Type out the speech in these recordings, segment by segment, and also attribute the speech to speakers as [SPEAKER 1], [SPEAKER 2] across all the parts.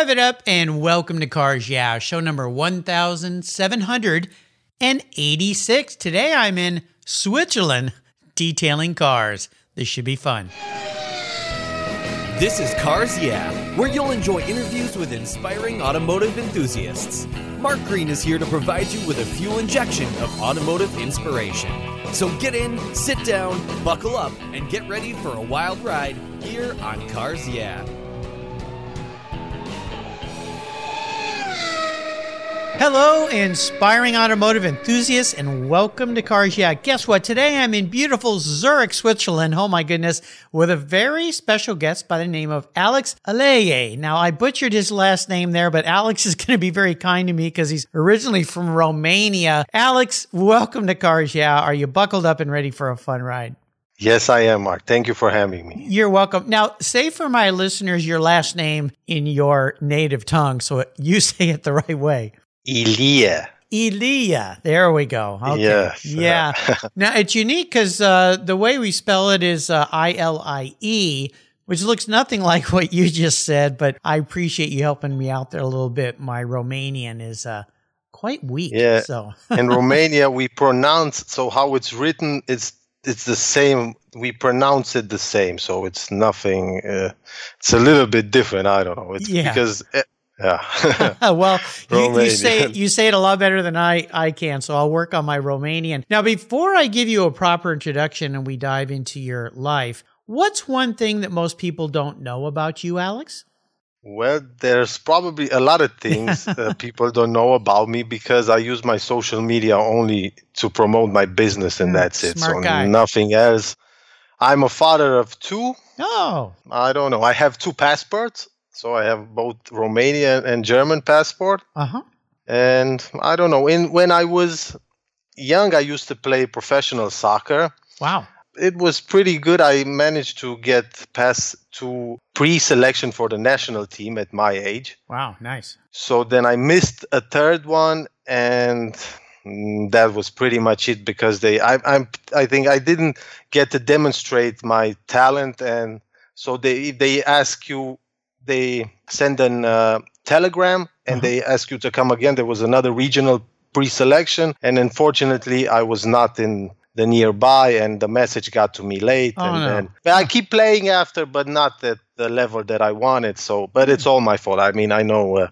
[SPEAKER 1] Rev it up and welcome to Cars Yeah, show number 1786. Today I'm in Switzerland detailing cars. This should be fun.
[SPEAKER 2] This is Cars Yeah, where you'll enjoy interviews with inspiring automotive enthusiasts. Mark Green is here to provide you with a fuel injection of automotive inspiration. So get in, sit down, buckle up, and get ready for a wild ride here on Cars Yeah.
[SPEAKER 1] Hello, inspiring automotive enthusiasts, and welcome to Cars Yeah. Guess what? Today I'm in beautiful Zurich, Switzerland. Oh my goodness, with a very special guest by the name of Alex Aleye. Now, I butchered his last name there, but Alex is going to be very kind to me because he's originally from Romania. Alex, welcome to Cars Yeah. Are you buckled up and ready for a fun ride?
[SPEAKER 3] Yes, I am, Mark. Thank you for having me.
[SPEAKER 1] You're welcome. Now, say for my listeners your last name in your native tongue so you say it the right way.
[SPEAKER 3] Ilia.
[SPEAKER 1] Elia. There we go. Okay.
[SPEAKER 3] Yes.
[SPEAKER 1] Yeah. now it's unique because uh, the way we spell it is uh, I L I E, which looks nothing like what you just said. But I appreciate you helping me out there a little bit. My Romanian is uh, quite weak.
[SPEAKER 3] Yeah.
[SPEAKER 1] So
[SPEAKER 3] In Romania, we pronounce so how it's written. It's it's the same. We pronounce it the same, so it's nothing. Uh, it's a little bit different. I don't know. It's
[SPEAKER 1] Yeah.
[SPEAKER 3] because. Yeah.
[SPEAKER 1] well, you, you say you say it a lot better than I I can, so I'll work on my Romanian. Now, before I give you a proper introduction and we dive into your life, what's one thing that most people don't know about you, Alex?
[SPEAKER 3] Well, there's probably a lot of things uh, people don't know about me because I use my social media only to promote my business, and
[SPEAKER 1] Mm,
[SPEAKER 3] that's it. So
[SPEAKER 1] guy.
[SPEAKER 3] nothing else. I'm a father of two.
[SPEAKER 1] Oh,
[SPEAKER 3] I don't know. I have two passports, so I have both Romanian and German passport.
[SPEAKER 1] uh huh.
[SPEAKER 3] And I don't know. In when I was young, I used to play professional soccer.
[SPEAKER 1] Wow.
[SPEAKER 3] It was pretty good. I managed to get past to pre-selection for the national team at my age.
[SPEAKER 1] Wow. Nice.
[SPEAKER 3] So then I missed a third one, and that was pretty much it because they. I, I'm. I think I didn't get to demonstrate my talent, and so they they ask you, they send an uh, telegram, and
[SPEAKER 1] Uh-huh.
[SPEAKER 3] they ask you to come again. There was another regional pre-selection, and unfortunately, I was not in the nearby, and the message got to me late.
[SPEAKER 1] Oh,
[SPEAKER 3] and
[SPEAKER 1] no.
[SPEAKER 3] then but I keep playing after, but not at the level that I wanted. So, but it's all my fault. I mean, I know uh,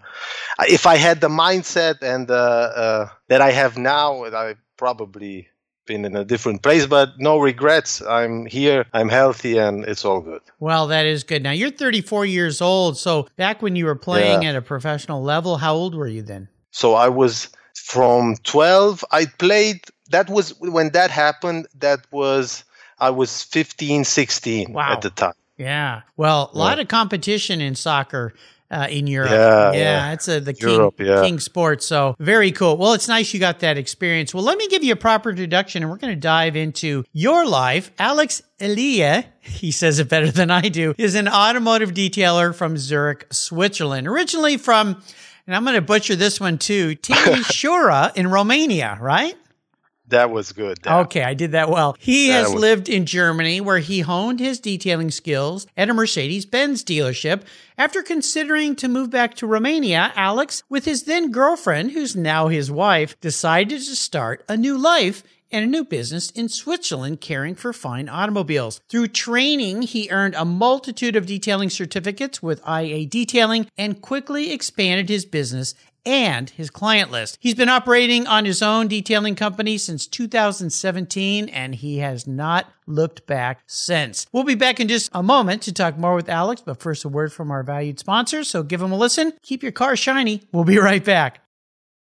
[SPEAKER 3] if I had the mindset and uh, uh, that I have now, I probably been in a different place. But no regrets. I'm here. I'm healthy, and it's all good.
[SPEAKER 1] Well, that is good. Now you're 34 years old. So back when you were playing at a professional level, how old were you then?
[SPEAKER 3] So I was from 12. I played. That was when that happened. That was I was 15, 16
[SPEAKER 1] Wow.
[SPEAKER 3] at the time.
[SPEAKER 1] Yeah. Well, a lot of competition in soccer uh, in Europe.
[SPEAKER 3] Yeah,
[SPEAKER 1] yeah, it's a, the king,
[SPEAKER 3] Europe, yeah.
[SPEAKER 1] king sport. So very cool. Well, it's nice you got that experience. Well, let me give you a proper introduction and we're going to dive into your life. Alex Elia, he says it better than I do, is an automotive detailer from Zurich, Switzerland. Originally from, and I'm going to butcher this one too, Timișoara in Romania, right?
[SPEAKER 3] That was good.
[SPEAKER 1] Okay, I did that well. He
[SPEAKER 3] That
[SPEAKER 1] has
[SPEAKER 3] was-
[SPEAKER 1] lived in Germany where he honed his detailing skills at a Mercedes Benz dealership. After considering to move back to Romania, Alex, with his then girlfriend, who's now his wife, decided to start a new life and a new business in Switzerland caring for fine automobiles. Through training, he earned a multitude of detailing certificates with IA Detailing and quickly expanded his business and his client list. He's been operating on his own detailing company since 2017 and he has not looked back since. We'll be back in just a moment to talk more with Alex, but first a word from our valued sponsor, so give him a listen. Keep your car shiny. We'll be right back.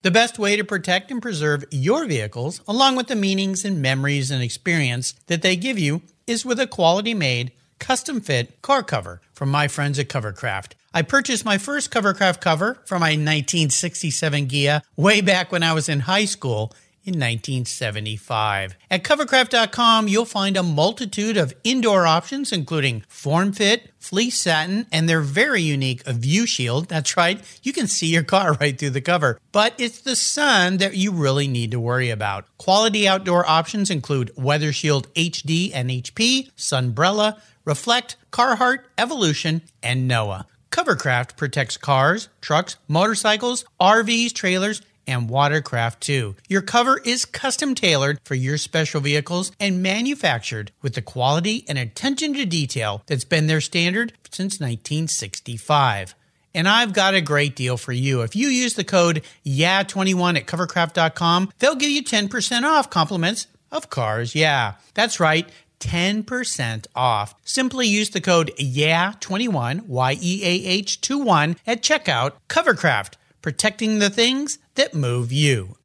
[SPEAKER 1] The best way to protect and preserve your vehicles, along with the meanings and memories and experience that they give you, is with a quality made, custom fit car cover from my friends at Covercraft. I purchased my first Covercraft cover for my 1967 Ghia way back when I was in high school in 1975. At covercraft.com, you'll find a multitude of indoor options, including form fit, fleece satin, and their very unique View Shield. That's right, you can see your car right through the cover. But it's the sun that you really need to worry about. Quality outdoor options include Weather Shield HD and HP, Sunbrella, Reflect, Carhartt, Evolution, and Noah. Covercraft protects cars, trucks, motorcycles, RVs, trailers, and watercraft too. Your cover is custom tailored for your special vehicles and manufactured with the quality and attention to detail that's been their standard since 1965. And I've got a great deal for you. If you use the code YEAH21 at covercraft.com, they'll give you 10% off compliments of cars. Yeah, that's right. 10% off. Simply use the code YEAH21, Y E A H 21 at checkout. Covercraft, protecting the things that move you.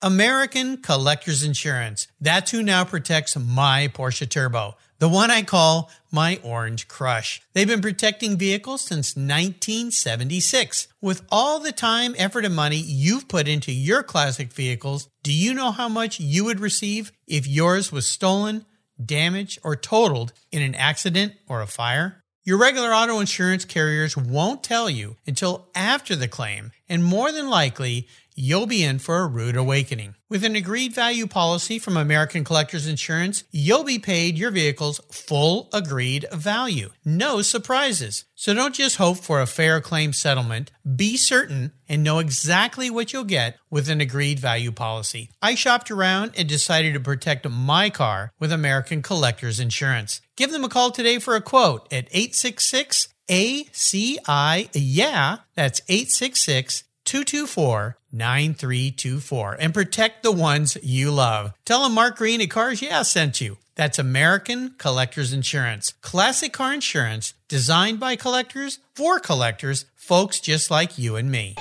[SPEAKER 1] American Collectors Insurance. That's who now protects my Porsche Turbo, the one I call my Orange Crush. They've been protecting vehicles since 1976. With all the time, effort, and money you've put into your classic vehicles, do you know how much you would receive if yours was stolen, damaged, or totaled in an accident or a fire? Your regular auto insurance carriers won't tell you until after the claim, and more than likely, you'll be in for a rude awakening. With an agreed value policy from American Collectors Insurance, you'll be paid your vehicle's full agreed value. No surprises. So don't just hope for a fair claim settlement. Be certain and know exactly what you'll get with an agreed value policy. I shopped around and decided to protect my car with American Collectors Insurance. Give them a call today for a quote at 866 ACI. Yeah, that's 866 224 9324 and protect the ones you love. Tell them Mark Green at Cars Yeah sent you. That's American Collectors Insurance. Classic car insurance designed by collectors for collectors, folks just like you and me.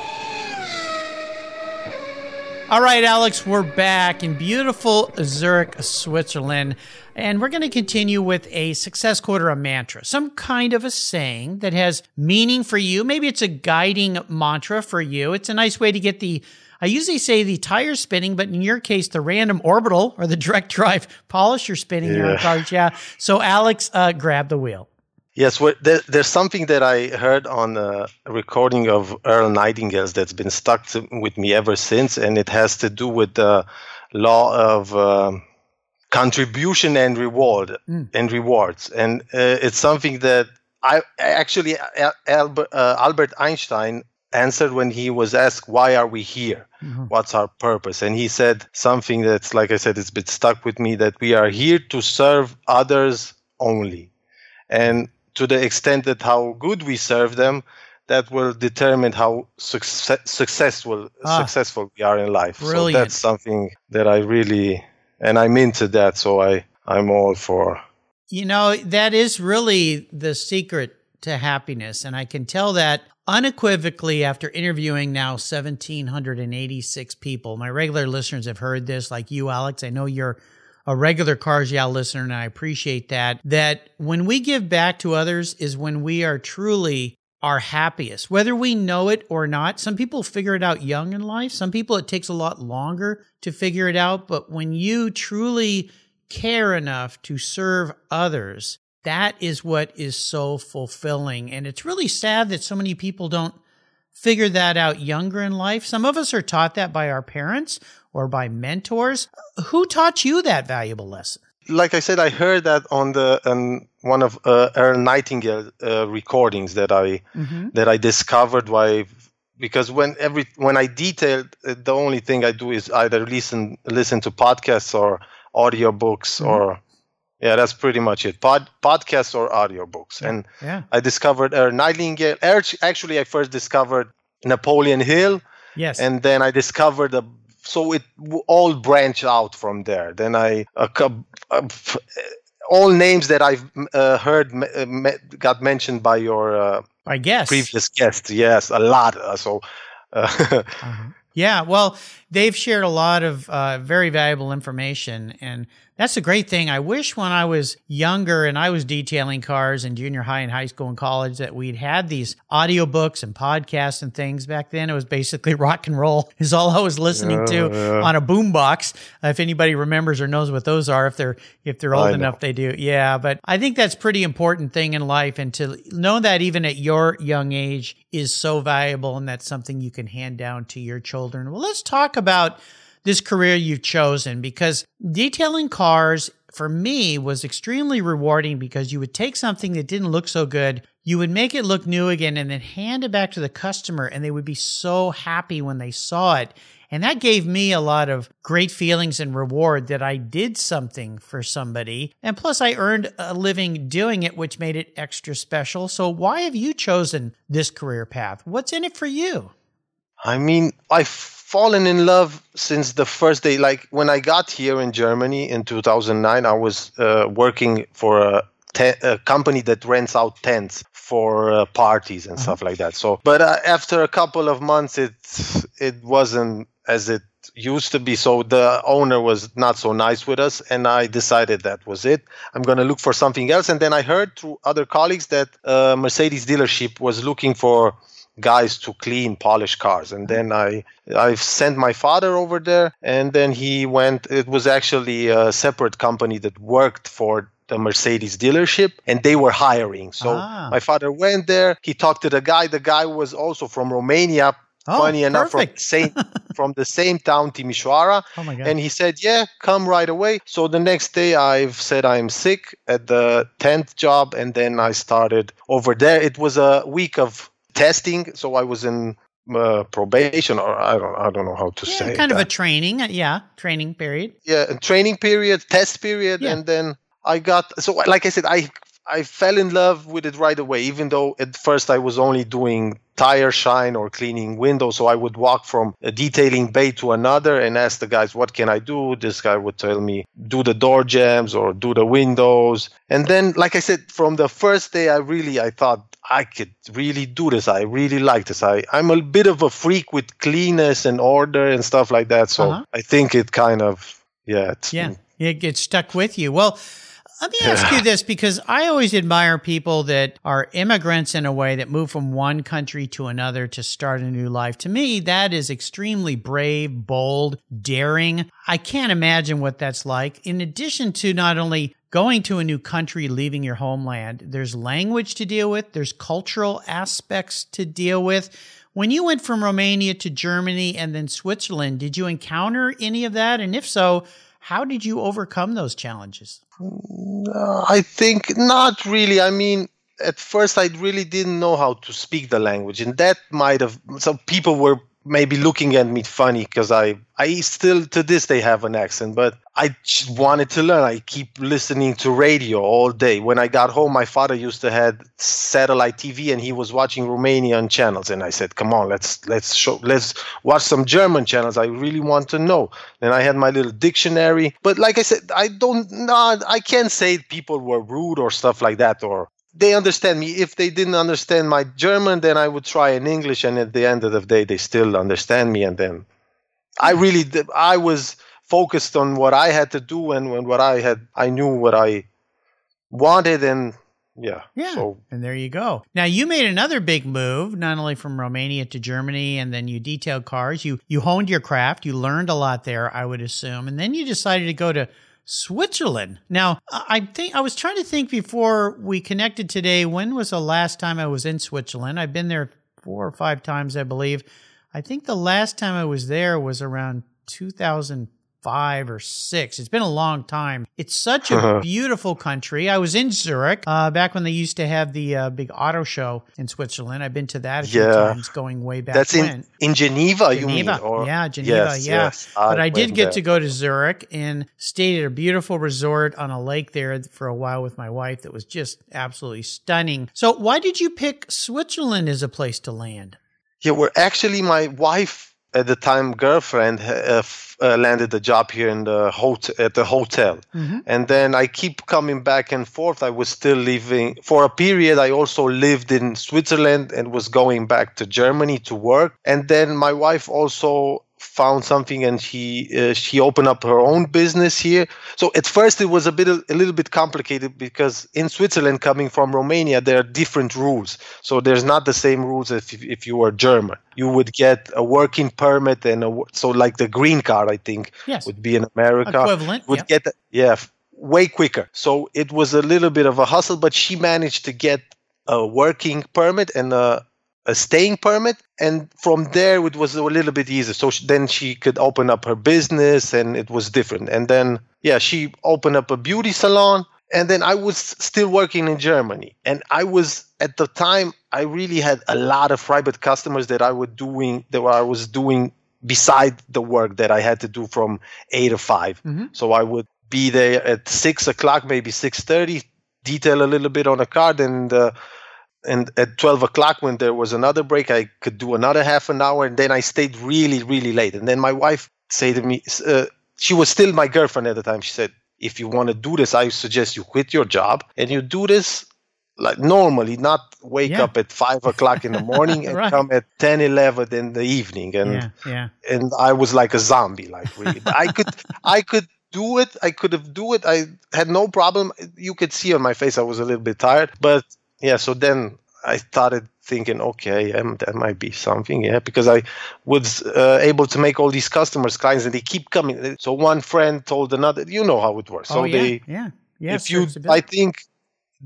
[SPEAKER 1] All right, Alex, we're back in beautiful Zurich, Switzerland. And we're going to continue with a success quote or a mantra, some kind of a saying that has meaning for you. Maybe it's a guiding mantra for you. It's a nice way to get the, I usually say the tire spinning, but in your case, the random orbital or the direct drive polisher spinning yeah. your cars. Yeah. So, Alex, uh, grab the wheel.
[SPEAKER 3] Yes, well, there, there's something that I heard on a recording of Earl Nightingale's that's been stuck to, with me ever since, and it has to do with the law of uh, contribution and reward mm. and rewards, and uh, it's something that I actually Albert, uh, Albert Einstein answered when he was asked, "Why are we here? Mm-hmm. What's our purpose?" And he said something that's, like I said, it's been stuck with me that we are here to serve others only, and to the extent that how good we serve them, that will determine how success, successful ah, successful we are in life.
[SPEAKER 1] Brilliant.
[SPEAKER 3] So that's something that I really and I'm into that. So I I'm all for.
[SPEAKER 1] You know that is really the secret to happiness, and I can tell that unequivocally after interviewing now 1786 people. My regular listeners have heard this, like you, Alex. I know you're a regular Cars Yeah listener, and I appreciate that. That when we give back to others is when we are truly our happiest, whether we know it or not. Some people figure it out young in life. Some people it takes a lot longer to figure it out. But when you truly care enough to serve others, that is what is so fulfilling. And it's really sad that so many people don't figure that out younger in life. Some of us are taught that by our parents or by mentors. Who taught you that valuable lesson?
[SPEAKER 3] Like I said, I heard that on the um, one of uh, Earl Nightingale uh, recordings that I mm-hmm. that I discovered why because when every when I detailed uh, the only thing I do is either listen listen to podcasts or audiobooks mm-hmm. or yeah that's pretty much it Pod, podcasts or audiobooks yeah. and yeah. I discovered Earl Nightingale actually I first discovered Napoleon Hill
[SPEAKER 1] yes
[SPEAKER 3] and then I discovered the so it all branched out from there. Then I uh, uh, all names that I've uh, heard uh, got mentioned by your uh,
[SPEAKER 1] I guess
[SPEAKER 3] previous guest. Yes, a lot. Uh, so.
[SPEAKER 1] uh-huh. Yeah, well, they've shared a lot of very valuable information, and that's a great thing. I wish when I was younger and I was detailing cars in junior high and high school and college that we'd had these audiobooks and podcasts and things. Back then, it was basically rock and roll is all I was listening yeah, to yeah. on a boombox. If anybody remembers or knows what those are, if they're if they're old enough, they do. Yeah, but I think that's pretty important thing in life, and to know that even at your young age is so valuable, and that's something you can hand down to your children. Well, let's talk about this career you've chosen because detailing cars for me was extremely rewarding because you would take something that didn't look so good, you would make it look new again and then hand it back to the customer and they would be so happy when they saw it. And that gave me a lot of great feelings and reward that I did something for somebody. And plus, I earned a living doing it, which made it extra special. So, why have you chosen this career path? What's in it for you?
[SPEAKER 3] I mean, I've fallen in love since the first day. Like when I got here in Germany in 2009, I was uh, working for a, te- a company that rents out tents for uh, parties and stuff like that. So, but uh, after a couple of months, it it wasn't as it used to be. So the owner was not so nice with us, and I decided that was it. I'm going to look for something else. And then I heard through other colleagues that uh, Mercedes dealership was looking for guys to clean polish cars and then i i sent my father over there and then he went it was actually a separate company that worked for the Mercedes dealership and they were hiring. So
[SPEAKER 1] Ah.
[SPEAKER 3] my father went there. He talked to the guy. The guy was also from Romania.
[SPEAKER 1] Oh,
[SPEAKER 3] funny enough, from same from the same town, Timișoara.
[SPEAKER 1] Oh my God.
[SPEAKER 3] And he said, "Yeah, come right away." So the next day, I've said I'm sick at the tenth job, and then I started over there. It was a week of testing, so I was in uh, probation, or I don't, I don't know how to
[SPEAKER 1] yeah,
[SPEAKER 3] say.
[SPEAKER 1] kind of a training. uh, Yeah, training period.
[SPEAKER 3] yeah, a training period, test period,
[SPEAKER 1] Yeah.
[SPEAKER 3] and then I got. So, like I said, I I fell in love with it right away. Even though at first I was only doing tire shine or cleaning windows, so I would walk from a detailing bay to another and ask the guys, "What can I do?" This guy would tell me, "Do the door jambs or do the windows." And then, like I said, from the first day, I really I thought I could really do this. I really like this. I I'm a bit of a freak with cleanness and order and stuff like that. So
[SPEAKER 1] Uh-huh.
[SPEAKER 3] I think it kind of yeah. It's,
[SPEAKER 1] Yeah, it gets stuck with you. Well, let me ask you this because I always admire people that are immigrants in a way that move from one country to another to start a new life. To me, that is extremely brave, bold, daring. I can't imagine what that's like. In addition to not only going to a new country, leaving your homeland, there's language to deal with, there's cultural aspects to deal with. When you went from Romania to Germany and then Switzerland, did you encounter any of that? And if so, how did you overcome those challenges?
[SPEAKER 3] Uh, I think not really. I mean, at first I really didn't know how to speak the language, and that might have. Some people were maybe looking at me funny because I, I still to this day have an accent, but I wanted to learn. I keep listening to radio all day. When I got home, my father used to have satellite TV, and he was watching Romanian channels, and I said, "Come on, let's let's show let's watch some German channels. I really want to know." Then I had my little dictionary, but like I said, I don't know. I can't say people were rude or stuff like that, or they understand me. If they didn't understand my German, then I would try in English, and at the end of the day, they still understand me. And then I hmm. really, I was focused on what I had to do and when what I had, I knew what I wanted, and yeah,
[SPEAKER 1] Yeah.
[SPEAKER 3] So
[SPEAKER 1] and there you go. Now you made another big move, not only from Romania to Germany, and then you detailed cars. You you honed your craft. You learned a lot there, I would assume, and then you decided to go to Switzerland. Now I think I was trying to think before we connected today. When was the last time I was in Switzerland? I've been there four or five times, I believe. I think the last time I was there was around 2005 or six. It's been a long time. It's such a beautiful country. I was in Zurich uh, back when they used to have the uh, big auto show in Switzerland. I've been to that a few
[SPEAKER 3] Yeah.
[SPEAKER 1] times, going way back
[SPEAKER 3] that's
[SPEAKER 1] when.
[SPEAKER 3] in in Geneva, you mean?
[SPEAKER 1] Geneva.
[SPEAKER 3] Or,
[SPEAKER 1] yeah, Geneva.
[SPEAKER 3] Yes,
[SPEAKER 1] yeah.
[SPEAKER 3] yes,
[SPEAKER 1] but I did get
[SPEAKER 3] there.
[SPEAKER 1] to go to Zurich and stayed at a beautiful resort on a lake there for a while with my wife that was just absolutely stunning. So, why did you pick Switzerland as a place to land?
[SPEAKER 3] Yeah, well, actually, my wife at the time, girlfriend, uh, f- uh, landed a job here in the hot- at the hotel, and then I keep coming back and forth. I was still living for a period. I also lived in Switzerland and was going back to Germany to work, and then my wife also found something and she uh, she opened up her own business here. So at first it was a bit a little bit complicated because in Switzerland coming from Romania there are different rules. So there's not the same rules if if you were German. You would get a working permit and a, so like the green card I think
[SPEAKER 1] Yes.
[SPEAKER 3] would be in America.
[SPEAKER 1] Equivalent,
[SPEAKER 3] would
[SPEAKER 1] yep.
[SPEAKER 3] get the- yeah way quicker. So it was a little bit of a hustle but she managed to get a working permit and a a staying permit and from there it was a little bit easier so she, then she could open up her business and it was different and then yeah she opened up a beauty salon and then I was still working in Germany. And I was at the time I really had a lot of private customers that I was doing that I was doing beside the work that I had to do from eight to 5
[SPEAKER 1] Mm-hmm.
[SPEAKER 3] So I would be there at six o'clock, maybe six thirty, detail a little bit on a card, and uh, and at twelve o'clock when there was another break, I could do another half an hour, and then I stayed really, really late. And then my wife said to me, uh, she was still my girlfriend at the time. She said, "If you want to do this, I suggest you quit your job and you do this." Like normally, not wake
[SPEAKER 1] Yeah.
[SPEAKER 3] up at five o'clock in the morning and
[SPEAKER 1] Right.
[SPEAKER 3] come at 10, 11 in the evening. And
[SPEAKER 1] yeah, yeah.
[SPEAKER 3] and I was like a zombie, like really. But I could, I could do it. I could have do it. I had no problem. You could see on my face I was a little bit tired, but yeah. So then I started thinking, okay, um, that might be something, yeah, because I was uh, able to make all these customers, clients, and they keep coming. So one friend told another. You know how it works. So
[SPEAKER 1] oh, yeah,
[SPEAKER 3] they,
[SPEAKER 1] yeah, yeah.
[SPEAKER 3] if you,
[SPEAKER 1] serves a bit.
[SPEAKER 3] I think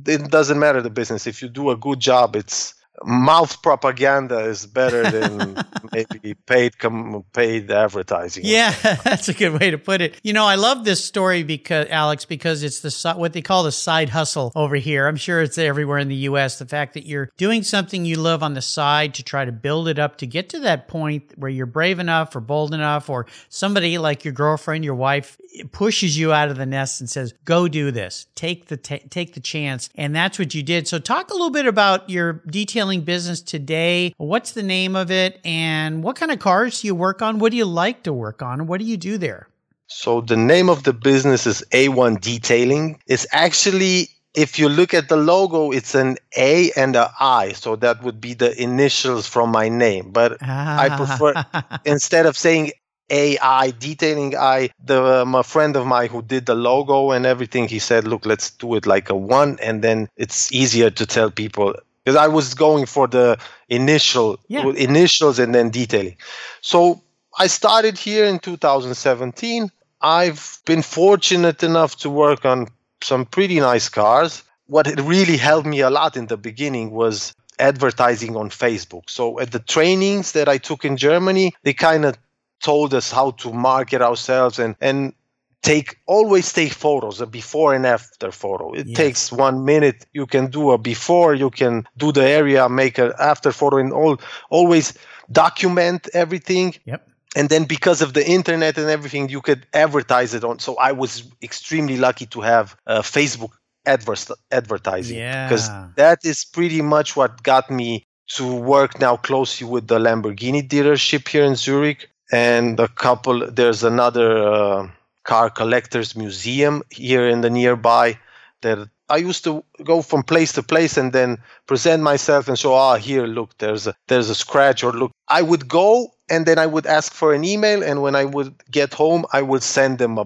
[SPEAKER 3] it doesn't matter the business. If you do a good job, it's mouth propaganda is better than maybe paid com- paid advertising.
[SPEAKER 1] Yeah, that's a good way to put it. You know, I love this story because Alex, because it's the what they call the side hustle over here. I'm sure it's everywhere in the U.S. The fact that you're doing something you love on the side to try to build it up to get to that point where you're brave enough or bold enough, or somebody like your girlfriend, your wife, pushes you out of the nest and says, "Go do this. Take the ta take the chance." And that's what you did. So, talk a little bit about your detailing business today. What's the name of it, and what kind of cars do you work on? What do you like to work on? What do you do there?
[SPEAKER 3] So the name of the business is A1 Detailing. It's actually if you look at the logo, it's an A and a I, so that would be the initials from my name. But I prefer instead of saying AI detailing I the um, a friend of mine who did the logo and everything he said look let's do it like a one and then it's easier to tell people because I was going for the initial
[SPEAKER 1] Yeah.
[SPEAKER 3] initials and then detailing so I started here in 2017 I've been fortunate enough to work on some pretty nice cars what really helped me a lot in the beginning was advertising on Facebook. So at the trainings that I took in Germany, they kind of told us how to market ourselves and and take always take photos a before and after photo it
[SPEAKER 1] Yes.
[SPEAKER 3] takes one minute you can do a before you can do the area make a after photo and all always document everything
[SPEAKER 1] Yep.
[SPEAKER 3] and then because of the internet and everything you could advertise it on so i was extremely lucky to have uh, facebook advers- advertising because
[SPEAKER 1] Yeah.
[SPEAKER 3] that is pretty much what got me to work now closely with the lamborghini dealership here in zurich and a couple there's another uh, car collectors museum here in the nearby that I used to go from place to place and then present myself and show, ah, here, look, there's a there's a scratch, or look, I would go and then I would ask for an email, and when I would get home, I would send them a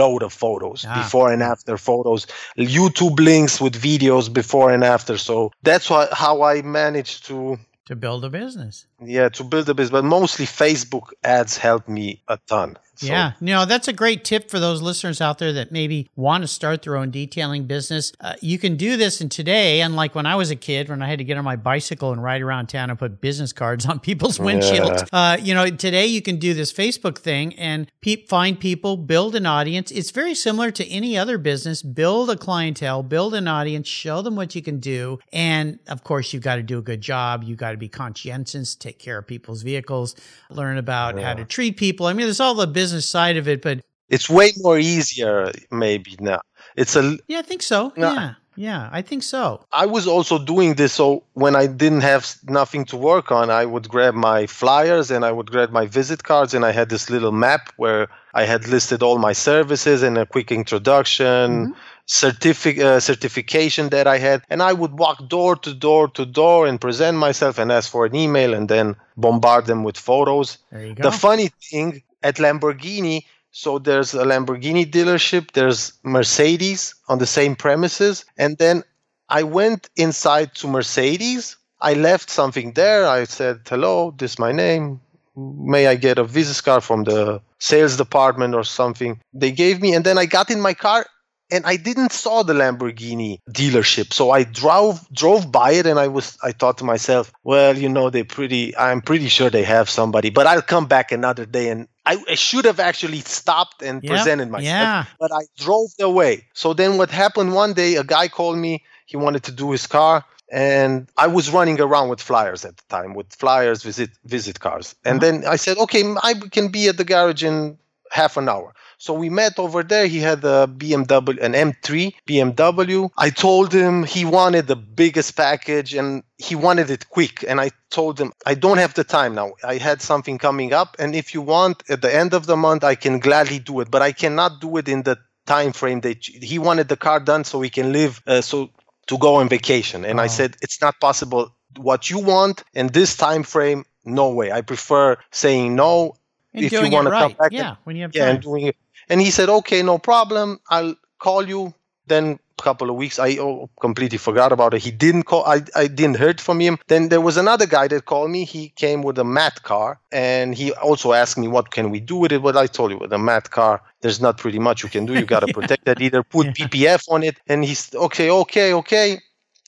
[SPEAKER 3] load of photos,
[SPEAKER 1] Ah.
[SPEAKER 3] before and after photos, YouTube links with videos before and after. So that's why how I managed to
[SPEAKER 1] To build a business.
[SPEAKER 3] yeah to build a business, but mostly Facebook ads helped me a ton. So,
[SPEAKER 1] yeah, you know that's a great tip for those listeners out there that maybe want to start their own detailing business. Uh, you can do this, and today, unlike when I was a kid, when I had to get on my bicycle and ride around town and put business cards on people's windshields, uh, you know, today you can do this Facebook thing and pe- find people, build an audience. It's very similar to any other business. Build a clientele, build an audience, show them what you can do, and of course, you've got to do a good job. You've got to be conscientious, take care of people's vehicles, learn about how to treat people. I mean, there's all the business side of it, but
[SPEAKER 3] it's way more easier maybe now. It's a
[SPEAKER 1] yeah, I think so.
[SPEAKER 3] No.
[SPEAKER 1] Yeah, yeah, I think so.
[SPEAKER 3] I was also doing this so when I didn't have nothing to work on, I would grab my flyers and I would grab my visit cards and I had this little map where I had listed all my services and a quick introduction, certific- uh, certification that I had and I would walk door to door to door and present myself and ask for an email and then bombard them with photos.
[SPEAKER 1] There you go.
[SPEAKER 3] The funny thing at Lamborghini, so there's a Lamborghini dealership, there's Mercedes on the same premises, and then I went inside to Mercedes. I left something there. I said, "Hello, this is my name. May I get a business card from the sales department or something?" They gave me, and then I got in my car. And I didn't saw the Lamborghini dealership. So I drove drove by it and I was I thought to myself, well, you know, they're pretty I'm pretty sure they have somebody, but I'll come back another day and I, I should have actually stopped and
[SPEAKER 1] Yep,
[SPEAKER 3] presented myself.
[SPEAKER 1] yeah.
[SPEAKER 3] But I drove away. So then what happened one day, a guy called me, he wanted to do his car. And I was running around with flyers at the time, with flyers, visit visit cars. And uh-huh. then I said, okay, I can be at the garage in half an hour. So we met over there. He had a BMW, an M3 BMW. I told him he wanted the biggest package and he wanted it quick. And I told him, I don't have the time now. I had something coming up. And if you want, at the end of the month, I can gladly do it. But I cannot do it in the time frame that he wanted the car done so he can live, uh, so to go on vacation. And I
[SPEAKER 1] Oh.
[SPEAKER 3] said, it's not possible. What you want in this time frame, no way. I prefer saying no
[SPEAKER 1] And
[SPEAKER 3] if you
[SPEAKER 1] it
[SPEAKER 3] come
[SPEAKER 1] right.
[SPEAKER 3] back and-
[SPEAKER 1] yeah, when you have
[SPEAKER 3] yeah,
[SPEAKER 1] time.
[SPEAKER 3] and doing it. And he said, okay, no problem. I'll call you. Then a couple of weeks, I oh, completely forgot about it. He didn't call. I, I didn't heard from him. Then there was another guy that called me. He came with a matte car, and he also asked me, what can we do with it? What I told you, with a matte car, there's not pretty much you can do. You got to protect that. Either put
[SPEAKER 1] Yeah.
[SPEAKER 3] PPF on it. And he's okay, okay, okay.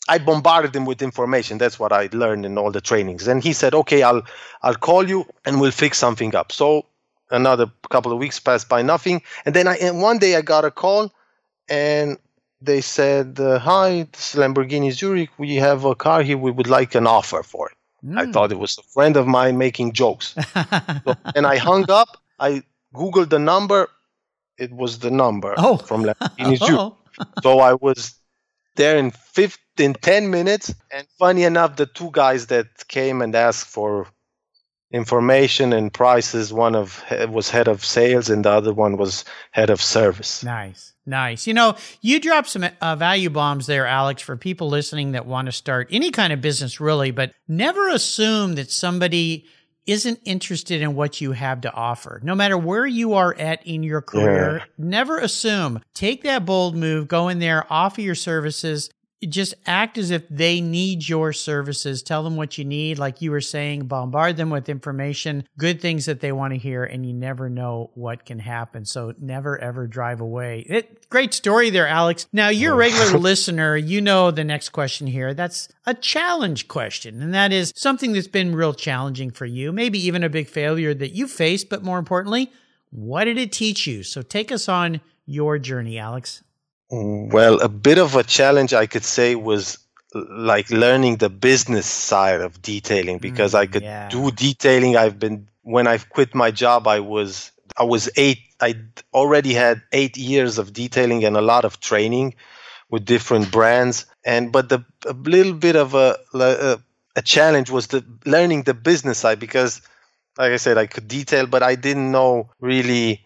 [SPEAKER 3] I bombarded him with information. That's what I learned in all the trainings. And he said, "Okay, I'll I'll call you and we'll fix something up." So another couple of weeks passed by, nothing. And then I and one day I got a call, and they said, uh, "Hi, this is Lamborghini Zurich. We have a car here. We would like an offer for it." I
[SPEAKER 1] Mm.
[SPEAKER 3] thought it was a friend of mine making jokes. So- and I hung up. I googled the number. It was the number
[SPEAKER 1] Oh.
[SPEAKER 3] from Lamborghini Zurich so I was there in 15, 10 minutes. And funny enough, the two guys that came and asked for information and prices, one of was head of sales and the other one was head of service.
[SPEAKER 1] Nice. Nice. You know, you dropped some uh, value bombs there, Alex, for people listening that want to start any kind of business, really, but never assume that somebody isn't interested in what you have to offer. No matter where you are at in your career,
[SPEAKER 3] Yeah.
[SPEAKER 1] never assume. Take that bold move, go in there, offer your services. Just act as if they need your services. Tell them what you need. Like you were saying, bombard them with information, good things that they want to hear, and you never know what can happen. So never ever drive away. It, great story there, Alex. Now, you're a oh. regular listener. You know the next question here. That's a challenge question. And that is something that's been real challenging for you, maybe even a big failure that you faced, but more importantly, what did it teach you? So take us on your journey, Alex.
[SPEAKER 3] Well, a bit of a challenge, I could say, was like learning the business side of detailing because I
[SPEAKER 1] Mm,
[SPEAKER 3] could
[SPEAKER 1] yeah.
[SPEAKER 3] do detailing. I've been when I've quit my job, I was I was eight. I already had eight years of detailing and a lot of training with different brands. And but the a little bit of a a, a challenge was the learning the business side because, like I said, I could detail, but I didn't know really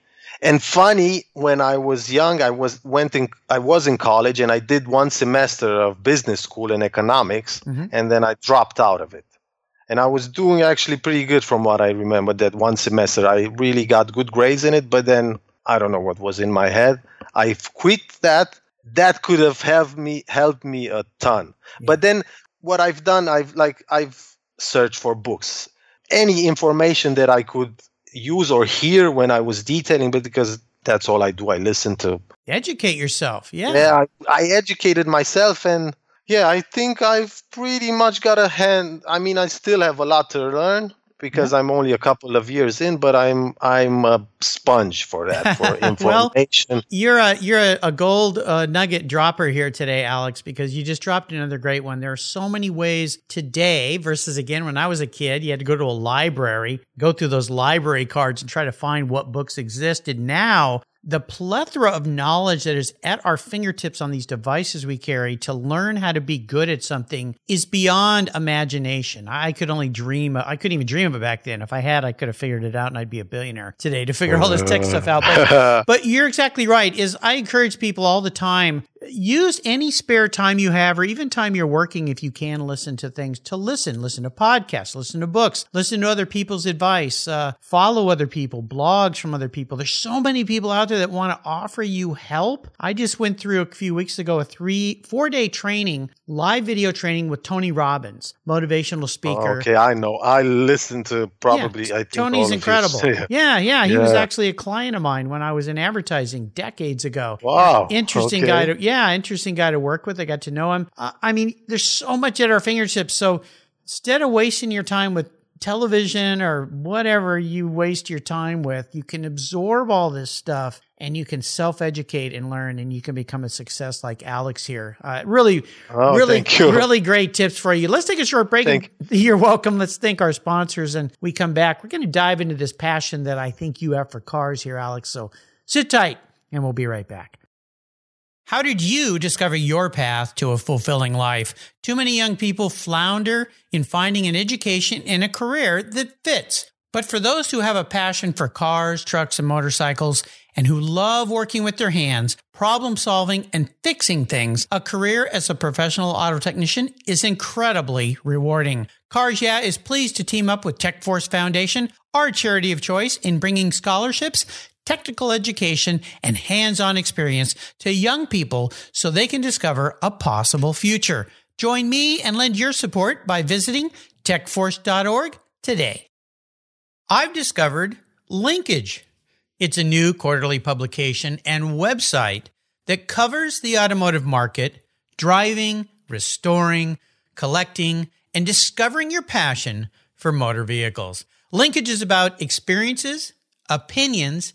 [SPEAKER 3] and funny when i was young i was went in i was in college and i did one semester of business school in economics
[SPEAKER 1] Mhm.
[SPEAKER 3] and then i dropped out of it. And i was doing actually pretty good from what i remember that one semester. I really got good grades in it but then i don't know what was in my head. I quit that. That could have helped me helped me a ton. But then what i've done i've like i've searched for books. Any information that i could use or hear when I was detailing, but because that's all I do. I listen to.
[SPEAKER 1] Educate yourself. Yeah.
[SPEAKER 3] Yeah, I, I educated myself, and yeah, I think I've pretty much got a hand. I mean, I still have a lot to learn because I'm only a couple of years in, but I'm I'm a sponge for that for information. Well.
[SPEAKER 1] You're a you're a, a gold uh, nugget dropper here today, Alex, because you just dropped another great one. There are so many ways today versus again when I was a kid, you had to go to a library, go through those library cards, and try to find what books existed. Now the plethora of knowledge that is at our fingertips on these devices we carry to learn how to be good at something is beyond imagination. I could only dream. I couldn't even dream of it back then. If I had, I could have figured it out and I'd be a billionaire today to figure all this tech stuff out. But, but you're exactly right. Is I encourage people all the time use any spare time you have or even time you're working if you can listen to things to listen listen to podcasts listen to books listen to other people's advice uh, follow other people blogs from other people there's so many people out there that want to offer you help i just went through a few weeks ago a three four day training live video training with Tony Robbins, motivational speaker.
[SPEAKER 3] Okay, I know. I listened to probably.
[SPEAKER 1] Yeah,
[SPEAKER 3] I think
[SPEAKER 1] Tony's incredible. yeah, yeah. He was actually a client of mine when I was in advertising decades ago.
[SPEAKER 3] Wow.
[SPEAKER 1] Interesting
[SPEAKER 3] okay.
[SPEAKER 1] guy to yeah, interesting guy to work with. I got to know him. Uh, I mean, there's so much at our fingertips. So instead of wasting your time with television or whatever you waste your time with, you can absorb all this stuff and you can self-educate and learn and you can become a success like Alex here. Uh, really,
[SPEAKER 3] Oh,
[SPEAKER 1] really, really great tips for you. Let's take a short break.
[SPEAKER 3] Thank
[SPEAKER 1] You're welcome. Let's thank our sponsors and we come back. We're going to dive into this passion that I think you have for cars here, Alex. So sit tight and we'll be right back. How did you discover your path to a fulfilling life? Too many young people flounder in finding an education and a career that fits. But for those who have a passion for cars, trucks, and motorcycles, and who love working with their hands, problem solving, and fixing things, a career as a professional auto technician is incredibly rewarding. Cars Yeah is pleased to team up with TechForce Foundation, our charity of choice, in bringing scholarships technical education, and hands on experience to young people so they can discover a possible future. Join me and lend your support by visiting techforce.org today. I've discovered Linkage. It's a new quarterly publication and website that covers the automotive market, driving, restoring, collecting, and discovering your passion for motor vehicles. Linkage is about experiences, opinions,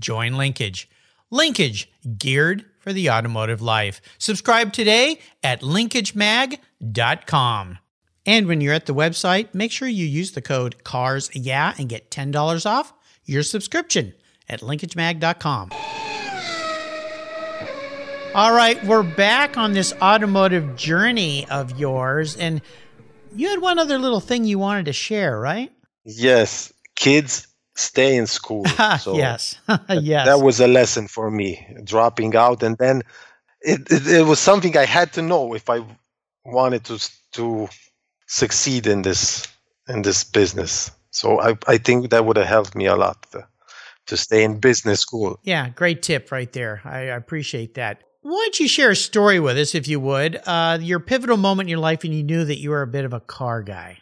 [SPEAKER 1] Join Linkage. Linkage, geared for the automotive life. Subscribe today at linkagemag.com. And when you're at the website, make sure you use the code CARS yeah and get $10 off your subscription at linkagemag.com. All right, we're back on this automotive journey of yours and you had one other little thing you wanted to share, right?
[SPEAKER 3] Yes, kids stay in school. So
[SPEAKER 1] yes. yes.
[SPEAKER 3] That was a lesson for me, dropping out, and then it, it it was something I had to know if I wanted to to succeed in this in this business. So I I think that would have helped me a lot to, to stay in business school.
[SPEAKER 1] Yeah, great tip right there. I, I appreciate that. Why don't you share a story with us, if you would? Uh, your pivotal moment in your life, and you knew that you were a bit of a car guy.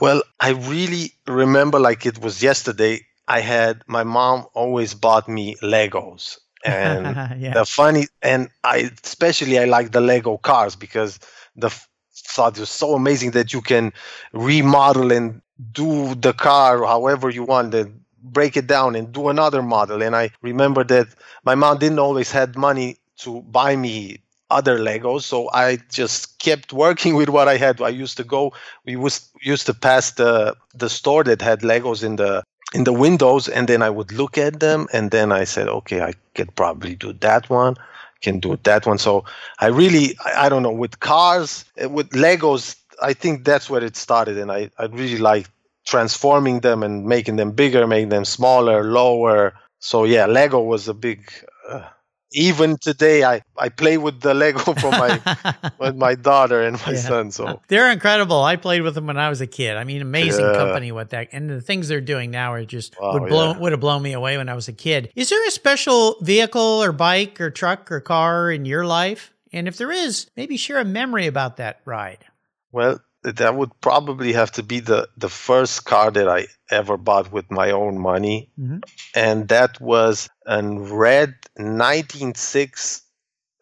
[SPEAKER 3] Well, I really remember like it was yesterday. I had my mom always bought me Legos. And
[SPEAKER 1] yeah.
[SPEAKER 3] the funny and I especially I like the Lego cars because the thought was so amazing that you can remodel and do the car however you want and break it down and do another model and I remember that my mom didn't always had money to buy me other Legos so I just kept working with what I had I used to go we was used to pass the the store that had Legos in the in the windows and then I would look at them and then I said, okay, I could probably do that one, can do that one. So I really, I, I don't know, with cars, uh, with Legos, I think that's where it started. And I, I really like transforming them and making them bigger, making them smaller, lower. So yeah, Lego was a big, uh, even today I, I play with the Lego for my, with my daughter and my
[SPEAKER 1] Yeah.
[SPEAKER 3] son. So
[SPEAKER 1] They're incredible. I played with them when I was a kid. I mean, amazing
[SPEAKER 3] Yeah.
[SPEAKER 1] company what that, and the things they're doing now are just
[SPEAKER 3] Wow,
[SPEAKER 1] would blow
[SPEAKER 3] yeah.
[SPEAKER 1] would have blown me away when I was a kid. Is there a special vehicle or bike or truck or car in your life? And if there is, maybe share a memory about that ride.
[SPEAKER 3] Well, that would probably have to be the the first car that I ever bought with my own money,
[SPEAKER 1] Mhm.
[SPEAKER 3] and that was a red 196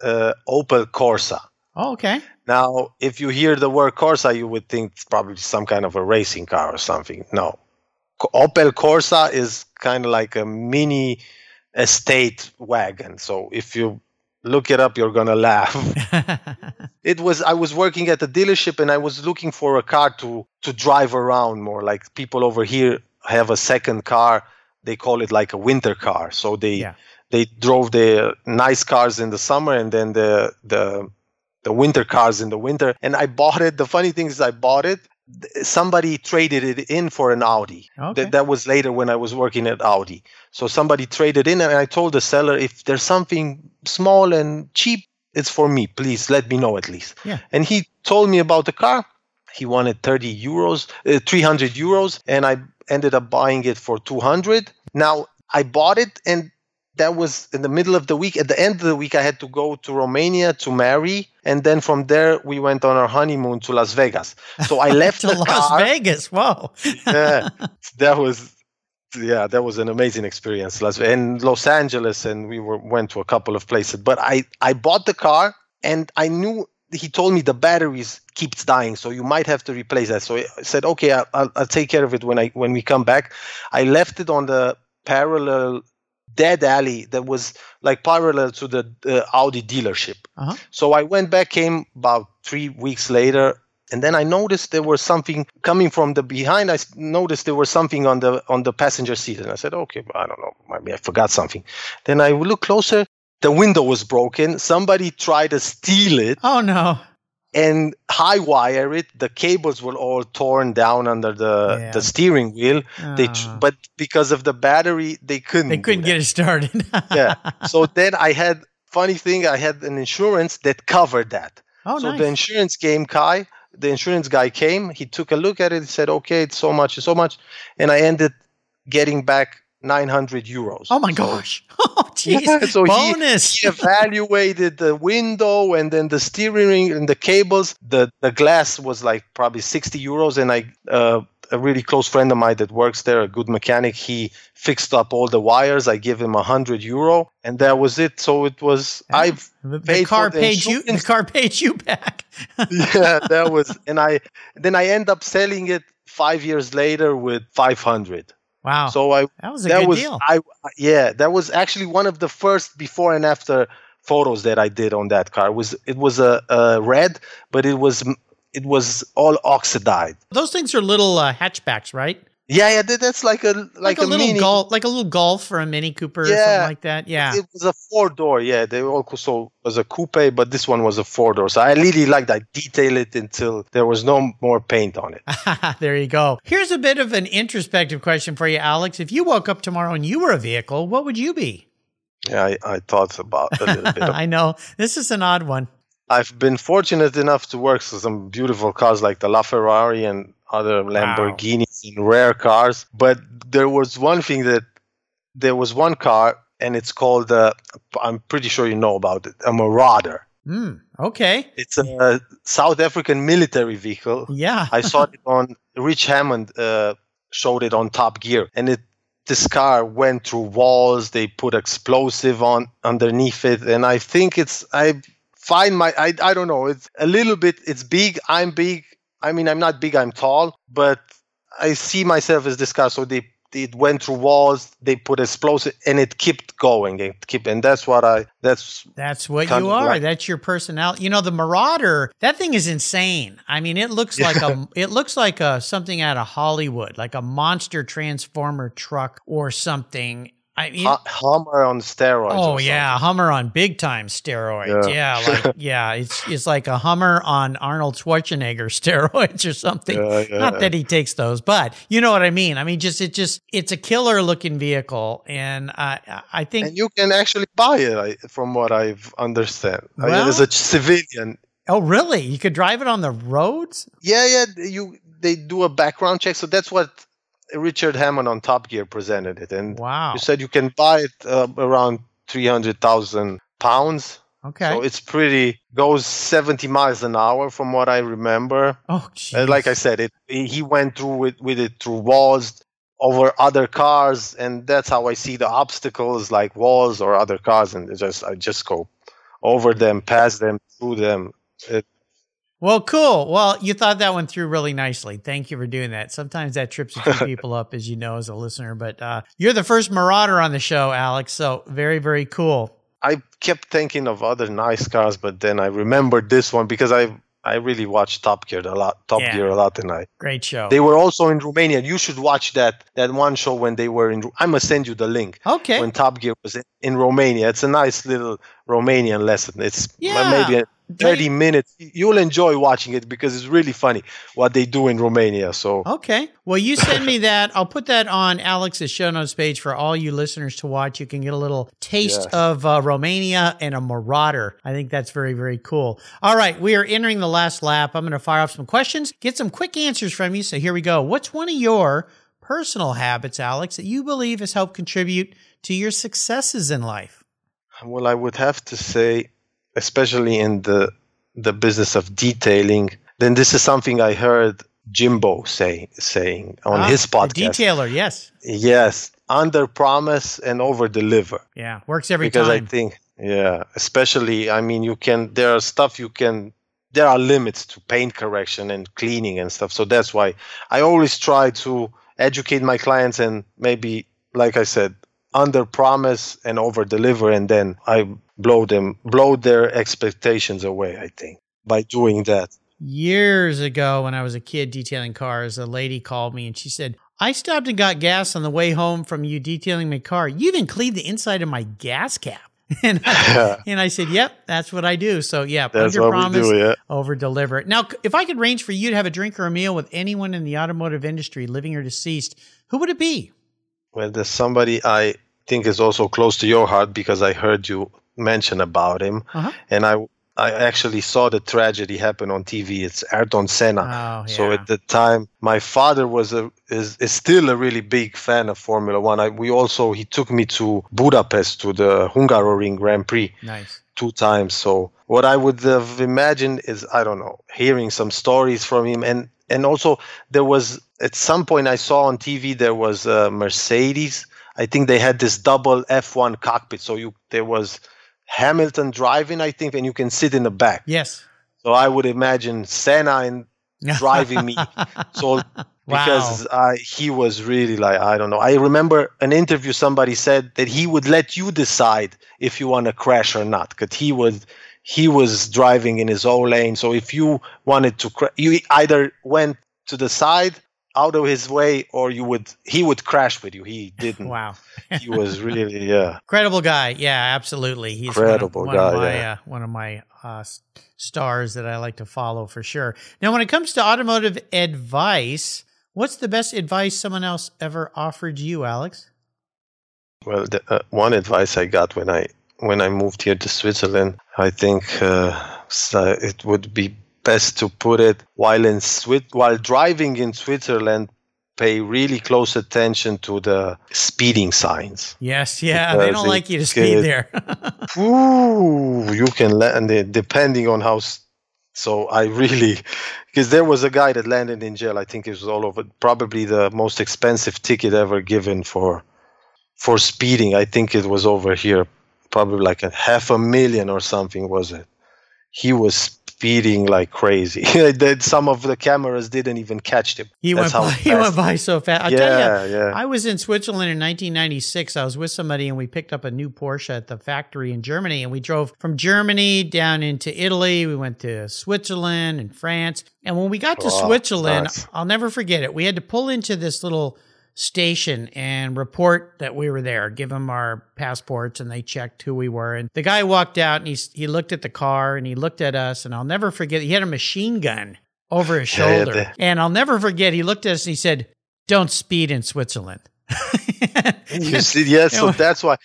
[SPEAKER 3] uh, Opel Corsa.
[SPEAKER 1] Oh, okay.
[SPEAKER 3] Now, if you hear the word Corsa, you would think it's probably some kind of a racing car or something. No, Opel Corsa is kind of like a mini estate wagon. So if you look it up, you're gonna laugh it was i was working at a dealership and i was looking for a car to to drive around more like people over here have a second car they call it like a winter car so they
[SPEAKER 1] Yeah.
[SPEAKER 3] they drove the nice cars in the summer and then the the the winter cars in the winter. And I bought it. The funny thing is, I bought it. Somebody traded it in for an Audi.
[SPEAKER 1] Okay.
[SPEAKER 3] That, that was later when I was working at Audi. So somebody traded in, and I told the seller if there's something small and cheap, it's for me. Please let me know at least.
[SPEAKER 1] Yeah.
[SPEAKER 3] And he told me about the car. He wanted 30 euros, uh, 300 euros, and I ended up buying it for 200. Now I bought it, and that was in the middle of the week. At the end of the week, I had to go to Romania to marry, and then from there we went on our honeymoon to Las Vegas. So I left
[SPEAKER 1] to
[SPEAKER 3] the
[SPEAKER 1] Las
[SPEAKER 3] car.
[SPEAKER 1] Vegas. Wow!
[SPEAKER 3] Yeah, that was yeah, that was an amazing experience. Las and Los Angeles, and we were went to a couple of places. But I I bought the car, and I knew he told me the batteries keeps dying, so you might have to replace that. So I said, okay, I'll, I'll, I'll take care of it when I when we come back. I left it on the parallel dead alley that was like parallel to the uh, Audi dealership.
[SPEAKER 1] Uh-huh.
[SPEAKER 3] So I went back, came about three weeks later, and then I noticed there was something coming from the behind. I noticed there was something on the on the passenger seat, and I said, "Okay, I don't know, maybe I forgot something." Then I looked closer. The window was broken. Somebody tried to steal it
[SPEAKER 1] Oh no.
[SPEAKER 3] And high wire it. The cables were all torn down under the
[SPEAKER 1] Yeah.
[SPEAKER 3] the steering wheel. They, tr-
[SPEAKER 1] Ah.
[SPEAKER 3] but because of the battery, they couldn't.
[SPEAKER 1] They couldn't get it started.
[SPEAKER 3] yeah. So then I had funny thing. I had an insurance that covered that.
[SPEAKER 1] oh,
[SPEAKER 3] so
[SPEAKER 1] nice.
[SPEAKER 3] the insurance game guy, the insurance guy came. He took a look at it. He said, "Okay, it's so much, it's so much," and I ended getting back 900 euros.
[SPEAKER 1] oh my gosh. Oh, jeez.
[SPEAKER 3] Yeah, so he-
[SPEAKER 1] Bonus.
[SPEAKER 3] He evaluated the window and then the steering and the cables. The the glass was like probably 60 euros, and I. Uh, a really close friend of mine that works there, a good mechanic, he fixed up all the wires. I give him a hundred euro, and that was it. So it was.
[SPEAKER 1] Yeah.
[SPEAKER 3] I've
[SPEAKER 1] the, the
[SPEAKER 3] paid
[SPEAKER 1] car
[SPEAKER 3] the
[SPEAKER 1] paid you. The car paid you back.
[SPEAKER 3] yeah, that was, and I then I end up selling it five years later with five hundred.
[SPEAKER 1] Wow.
[SPEAKER 3] So I
[SPEAKER 1] that was a
[SPEAKER 3] that
[SPEAKER 1] good
[SPEAKER 3] was
[SPEAKER 1] deal.
[SPEAKER 3] I yeah that was actually one of the first before and after photos that I did on that car. It was it was a, a red, but it was it was all oxidized.
[SPEAKER 1] Those things are little uh, hatchbacks, right?
[SPEAKER 3] Yeah, yeah, that's like a like,
[SPEAKER 1] Like, a, little
[SPEAKER 3] mini.
[SPEAKER 1] golf, like a little golf or a mini Cooper or
[SPEAKER 3] Yeah.
[SPEAKER 1] something like that. Yeah.
[SPEAKER 3] It was a four door. Yeah, they also was a coupe, but this one was a four door. So I really liked. I detail it until there was no more paint on it.
[SPEAKER 1] there you go. Here's a bit of an introspective question for you, Alex. If you woke up tomorrow and you were a vehicle, what would you be?
[SPEAKER 3] Yeah, I, I thought about a little bit. Of,
[SPEAKER 1] I know this is an odd one.
[SPEAKER 3] I've been fortunate enough to work with some beautiful cars like the LaFerrari and other Lamborghinis and rare cars. But there was one thing that there was one car, and it's called. Uh, I'm pretty sure you know about it. A Marauder.
[SPEAKER 1] Hmm. Okay.
[SPEAKER 3] It's a South African military vehicle.
[SPEAKER 1] Yeah.
[SPEAKER 3] I saw it on Rich Hammond uh, showed it on Top Gear, and it this car went through walls. They put explosive on underneath it, and I think it's I find my I I don't know. It's a little bit. It's big. I'm big. I mean, I'm not big. I'm tall, but I see myself as this car. So they it went through walls. They put explosive, and it kept going. It kept, and that's what I. That's
[SPEAKER 1] That's what you are.
[SPEAKER 3] like-
[SPEAKER 1] That's your personality. You know, the Marauder, that thing is insane. I mean, it looks like a it looks like a something out of Hollywood, like a monster transformer truck or something. I mean,
[SPEAKER 3] Hu- Hummer on steroids.
[SPEAKER 1] Oh yeah, Hummer on big time steroids. Yeah,
[SPEAKER 3] Yeah.
[SPEAKER 1] like yeah, it's it's like a Hummer on Arnold Schwarzenegger steroids or something.
[SPEAKER 3] Yeah, yeah.
[SPEAKER 1] Not that he takes those, but you know what I mean. I mean, just it just it's a killer looking vehicle, and I I think
[SPEAKER 3] and you can actually buy it from what i've understand
[SPEAKER 1] Well-
[SPEAKER 3] as a civilian
[SPEAKER 1] oh really, you could drive it on the roads.
[SPEAKER 3] yeah yeah you they do a background check so that's what richard hammond on top gear presented it and
[SPEAKER 1] Wow.
[SPEAKER 3] you said you can buy it uh, around 300000 pounds
[SPEAKER 1] Okay.
[SPEAKER 3] so it's pretty goes 70 miles an hour from what i remember
[SPEAKER 1] oh,
[SPEAKER 3] And like i said it he went through it with it through walls over other cars and that's how i see the obstacles like walls or other cars and just i just go over them past them through them it,
[SPEAKER 1] Well, cool. Well, you thought that one through really nicely. Thank you for doing that. Sometimes that trips a few people up, as you know, as a listener. But uh, you're the first Marauder on the show, Alex. So very, very cool.
[SPEAKER 3] i kept thinking of other nice cars but then i remembered this one because i i really watched top gear a lot top
[SPEAKER 1] Yeah.
[SPEAKER 3] gear a lot and i
[SPEAKER 1] Great show.
[SPEAKER 3] they were also in romania you should watch that that one show when they were in i must send you the link
[SPEAKER 1] okay.
[SPEAKER 3] when Top Gear was in, in Romania. It's a nice little Romanian lesson. It's
[SPEAKER 1] Yeah.
[SPEAKER 3] maybe a
[SPEAKER 1] They-
[SPEAKER 3] 30 minutes. You'll enjoy watching it because it's really funny what they do in Romania. So
[SPEAKER 1] Okay. Well, you send me that. I'll put that on Alex's show notes page for all you listeners to watch. You can get a little taste of uh, Romania and a marauder. I think that's very, very cool. All right. We are entering the last lap. I'm going to fire off some questions, get some quick answers from you. So here we go. What's one of your personal habits, Alex, that you believe has helped contribute to your successes in life?
[SPEAKER 3] Well, I would have to say, especially in the the business of detailing, then this is something I heard Jimbo say saying on
[SPEAKER 1] Ah,
[SPEAKER 3] his
[SPEAKER 1] a
[SPEAKER 3] podcast.
[SPEAKER 1] detailer. Yes.
[SPEAKER 3] Yes, under promise and over deliver.
[SPEAKER 1] Yeah. Works every
[SPEAKER 3] because
[SPEAKER 1] time.
[SPEAKER 3] I think, yeah, especially, I mean, you can. There are stuff you can. There are limits to paint correction and cleaning and stuff. So that's why I always try to educate my clients and maybe, like I said, under promise and over deliver, and then I blow them, blow their expectations away. I think by doing that.
[SPEAKER 1] years ago when I was a kid detailing cars, a lady called me and she said, I stopped and got gas on the way home from you detailing my car. You even cleaned the inside of my gas cap. And I, and I said, Yep, that's what I do. So, yeah,
[SPEAKER 3] That's
[SPEAKER 1] under
[SPEAKER 3] what
[SPEAKER 1] promise,
[SPEAKER 3] we do. Yeah.
[SPEAKER 1] over deliver. Now, if I could arrange for you to have a drink or a meal with anyone in the automotive industry, living or deceased, who would it be?
[SPEAKER 3] Well, there's somebody I think is also close to your heart because I heard you mention about him,
[SPEAKER 1] Uh-huh.
[SPEAKER 3] and I I actually saw the tragedy happen on TV. It's Ayrton Senna.
[SPEAKER 1] Oh,
[SPEAKER 3] So at the time, my father was a is, is still a really big fan of Formula One. I, we also he took me to Budapest to the Hungaroring Grand Prix
[SPEAKER 1] Nice.
[SPEAKER 3] two times. So what I would have imagined is I don't know, hearing some stories from him, and and also there was at some point I saw on TV there was a Mercedes. I think they had this double F1 cockpit, so you there was Hamilton driving, I think, and you can sit in the back.
[SPEAKER 1] Yes.
[SPEAKER 3] So I would imagine Senna and driving me. So because I, he was really like I don't know. I remember an interview somebody said that he would let you decide if you want to crash or not because he was he was driving in his own lane. So if you wanted to you either went to the side out of his way or you would he would crash with you. He didn't.
[SPEAKER 1] Wow.
[SPEAKER 3] He was really yeah.
[SPEAKER 1] Incredible guy. Yeah, absolutely. He's
[SPEAKER 3] Incredible
[SPEAKER 1] one of, one
[SPEAKER 3] guy,
[SPEAKER 1] Of my,
[SPEAKER 3] yeah.
[SPEAKER 1] uh, one of my uh, stars that I like to follow for sure. Now, when it comes to automotive advice, what's the best advice someone else ever offered you, Alex?
[SPEAKER 3] Well, the, uh, one advice I got when I when I moved here to Switzerland, I think uh, so it would be best to put it while in Swi- while driving in Switzerland, pay really close attention to the speeding signs.
[SPEAKER 1] Yes, yeah, they don't like you to speed
[SPEAKER 3] could-
[SPEAKER 1] there.
[SPEAKER 3] Ooh, you can land it depending on how. So I really, because there was a guy that landed in jail. I think it was all over. Probably the most expensive ticket ever given for for speeding. I think it was over here, probably like a half a million or something. Was it? He was speeding like crazy. That Some of the cameras didn't even catch him.
[SPEAKER 1] he went
[SPEAKER 3] That's how
[SPEAKER 1] by, he went by so fast. I'll tell you,
[SPEAKER 3] Yeah, yeah.
[SPEAKER 1] I was in Switzerland in 1996. I was with somebody and we picked up a new Porsche at the factory in Germany. And we drove from Germany down into Italy. We went to Switzerland and France. And when we got to
[SPEAKER 3] Wow,
[SPEAKER 1] Switzerland,
[SPEAKER 3] nice.
[SPEAKER 1] I'll never forget it. We had to pull into this little station and report that we were there, give them our passports, and they checked who we were. And the guy walked out and he, he looked at the car and he looked at us. And I'll never forget, he had a machine gun over his
[SPEAKER 3] Yeah, yeah,
[SPEAKER 1] shoulder. and I'll never forget, he looked at us and he said, Don't speed in Switzerland.
[SPEAKER 3] You see, yes, so that's why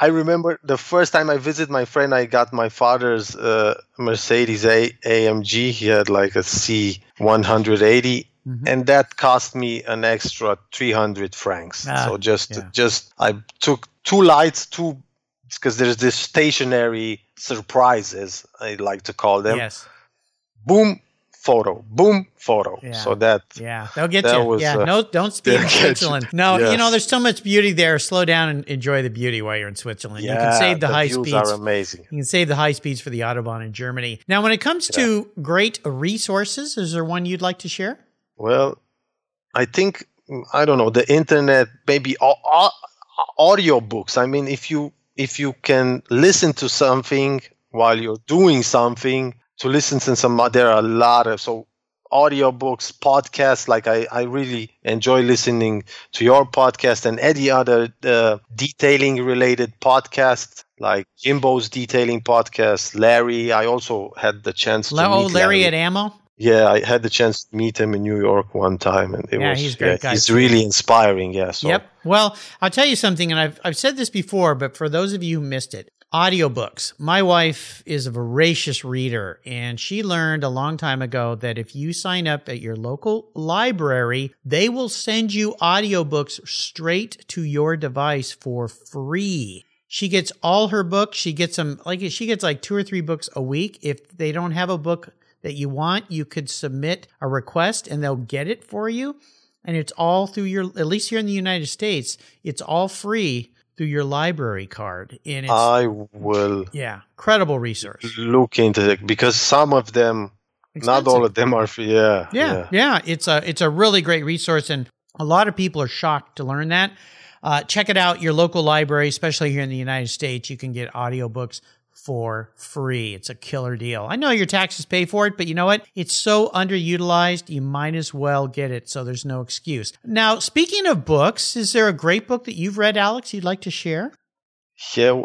[SPEAKER 3] I remember the first time I visited my friend, I got my father's uh, Mercedes A- AMG. He had like a C180,
[SPEAKER 1] Mhm.
[SPEAKER 3] and that cost me an extra 300 francs.
[SPEAKER 1] Ah,
[SPEAKER 3] so just,
[SPEAKER 1] yeah.
[SPEAKER 3] just I took two lights, two because there's this stationary surprises I like to call them.
[SPEAKER 1] yes.
[SPEAKER 3] Boom, photo. Boom, photo.
[SPEAKER 1] Yeah.
[SPEAKER 3] So that
[SPEAKER 1] Yeah, they'll get you.
[SPEAKER 3] was,
[SPEAKER 1] yeah,
[SPEAKER 3] uh,
[SPEAKER 1] no, don't speed in
[SPEAKER 3] get you.
[SPEAKER 1] Switzerland. No, you know, there's so much beauty there. Slow down and enjoy the beauty while you're in Switzerland. you can save the, high
[SPEAKER 3] views
[SPEAKER 1] speeds.
[SPEAKER 3] are amazing.
[SPEAKER 1] You can save the high speeds for the Autobahn in Germany. Now, when it comes to great resources, is there one you'd like to share?
[SPEAKER 3] Well, I think I don't know the internet, maybe au- au- audio books. I mean, if you if you can listen to something while you're doing something, to listen to some, there are a lot of so audiobooks, podcasts. Like I, I really enjoy listening to your podcast and any other uh, detailing related podcast, like Jimbo's detailing podcast. Larry, I also had the chance to
[SPEAKER 1] oh,
[SPEAKER 3] meet
[SPEAKER 1] Larry,
[SPEAKER 3] Larry
[SPEAKER 1] at Ammo.
[SPEAKER 3] Yeah, I had the chance to meet him in New York one time, and it
[SPEAKER 1] Yeah,
[SPEAKER 3] was
[SPEAKER 1] he's great
[SPEAKER 3] yeah,
[SPEAKER 1] guy,
[SPEAKER 3] he's really inspiring. Yeah. So
[SPEAKER 1] Yep. Well, I'll tell you something, and I've, I've said this before, but for those of you who missed it, audiobooks. My wife is a voracious reader, and she learned a long time ago that if you sign up at your local library, they will send you audiobooks straight to your device for free. She gets all her books. She gets them like she gets like two or three books a week. If they don't have a book that you want, you could submit a request and they'll get it for you. And it's all through your, at least here in the United States, it's all free through your library card. And it's,
[SPEAKER 3] I will
[SPEAKER 1] yeah, credible resource.
[SPEAKER 3] look into it because some of them, not all of them are free. Yeah.
[SPEAKER 1] Yeah, yeah, it's a it's a really great resource, and a lot of people are shocked to learn that. Uh, check it out, your local library, especially here in the United States. You can get audiobooks for free. It's a killer deal. I know your taxes pay for it, but you know what? It's so underutilized, you might as well get it, so there's no excuse. Now, speaking of books, is there a great book that you've read, Alex, you'd like to share?
[SPEAKER 3] Yeah,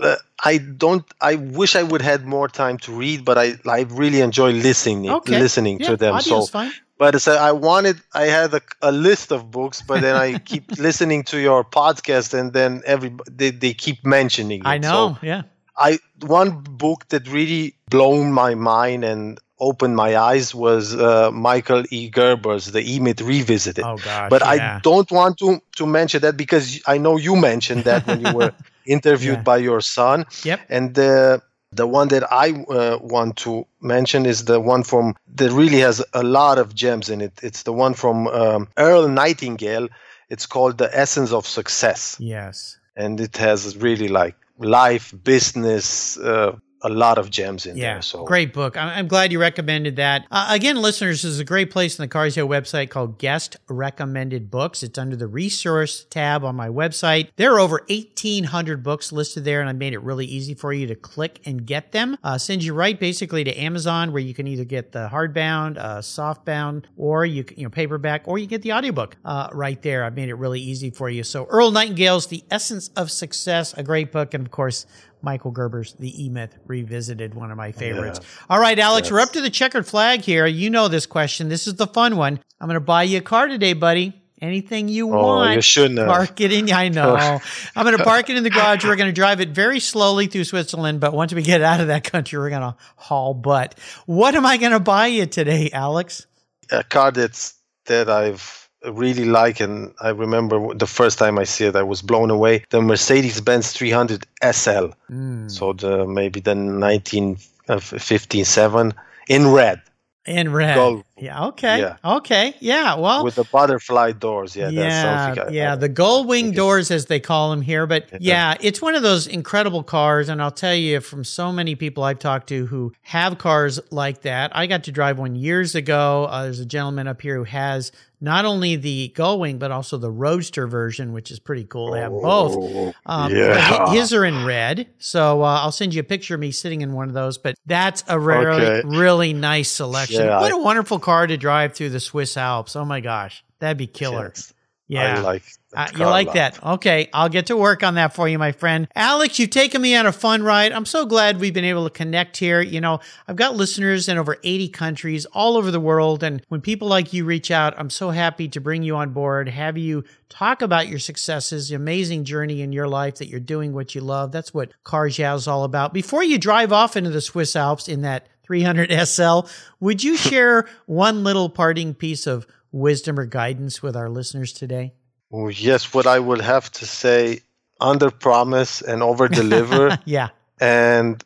[SPEAKER 3] uh, I don't. I wish I would had more time to read, but I I really enjoy listening
[SPEAKER 1] Okay.
[SPEAKER 3] listening
[SPEAKER 1] Yeah,
[SPEAKER 3] to them. So,
[SPEAKER 1] fine.
[SPEAKER 3] but so I wanted. I had a, a list of books, but then I keep listening to your podcast, and then every they, they keep mentioning. It.
[SPEAKER 1] I know,
[SPEAKER 3] So
[SPEAKER 1] yeah.
[SPEAKER 3] I one book that really blown my mind and opened my eyes was uh, Michael E. Gerber's The E Myth Revisited.
[SPEAKER 1] Oh gosh.
[SPEAKER 3] but
[SPEAKER 1] yeah.
[SPEAKER 3] I don't want to to mention that because I know you mentioned that when you were interviewed
[SPEAKER 1] Yeah.
[SPEAKER 3] by your son.
[SPEAKER 1] Yep.
[SPEAKER 3] And the the one that I uh, want to mention is the one from that really has a lot of gems in it. It's the one from um, Earl Nightingale. It's called The Essence of Success,
[SPEAKER 1] Yes.
[SPEAKER 3] and it has really like life, business, uh, a lot of gems in
[SPEAKER 1] Yeah,
[SPEAKER 3] there. So
[SPEAKER 1] great book. I'm, I'm glad you recommended that. Uh, again, listeners, this is a great place on the Cars Show website called Guest Recommended Books. It's under the resource tab on my website. There are over 1,800 books listed there, and I made it really easy for you to click and get them. Uh, sends you right basically to Amazon, where you can either get the hardbound, uh, softbound, or you can- you know paperback, or you get the audiobook uh, right there. I've made it really easy for you. So Earl Nightingale's The Essence of Success, a great book, and of course. Michael Gerber's The E Myth Revisited, one of my favorites. All right, Alex, we're up to the checkered flag here. You know this question. This is the fun one. I'm going to buy you a car today, buddy. Anything you
[SPEAKER 3] Oh,
[SPEAKER 1] want.
[SPEAKER 3] you shouldn't have.
[SPEAKER 1] Park it in. I know. I'm going to park it in the garage. We're going to drive it very slowly through Switzerland, but once we get out of that country, we're going to haul butt. What am I going to buy you today, Alex?
[SPEAKER 3] a car that's that I've really like and I remember the first time I see it I was blown away the Mercedes-Benz 300 SL
[SPEAKER 1] Hmm.
[SPEAKER 3] so the maybe the 1957 in red
[SPEAKER 1] In red.
[SPEAKER 3] Gold.
[SPEAKER 1] Yeah. Okay.
[SPEAKER 3] Yeah.
[SPEAKER 1] Okay. Yeah. Well,
[SPEAKER 3] with the butterfly doors yeah,
[SPEAKER 1] yeah,
[SPEAKER 3] I,
[SPEAKER 1] yeah,
[SPEAKER 3] I-
[SPEAKER 1] the gull wing doors, as they call them here. But yeah, it's one of those incredible cars, and I'll tell you from so many people I've talked to who have cars like that. I got to drive one years ago. Uh, there's a gentleman up here who has not only the gull wing but also the roadster version, which is pretty cool. They have both.
[SPEAKER 3] Oh,
[SPEAKER 1] Um,
[SPEAKER 3] yeah.
[SPEAKER 1] His are in red. So uh, I'll send you a picture of me sitting in one of those. But that's a really,
[SPEAKER 3] Okay.
[SPEAKER 1] really nice selection.
[SPEAKER 3] Yeah,
[SPEAKER 1] what a wonderful car to drive through the Swiss Alps. Oh my gosh. That'd be killer.
[SPEAKER 3] yes.
[SPEAKER 1] Yeah.
[SPEAKER 3] I like
[SPEAKER 1] Uh, you like that? Okay, I'll get to work on that for you, my friend. Alex, you've taken me on a fun ride. I'm so glad we've been able to connect here. You know, I've got listeners in over 80 countries all over the world. And when people like you reach out, I'm so happy to bring you on board, have you talk about your successes, the amazing journey in your life that you're doing what you love. That's what Cars Yeah is all about. Before you drive off into the Swiss Alps in that 300 SL, would you share one little parting piece of wisdom or guidance with our listeners today?
[SPEAKER 3] Oh, yes what I would have to say under promise and over deliver
[SPEAKER 1] Yeah.
[SPEAKER 3] and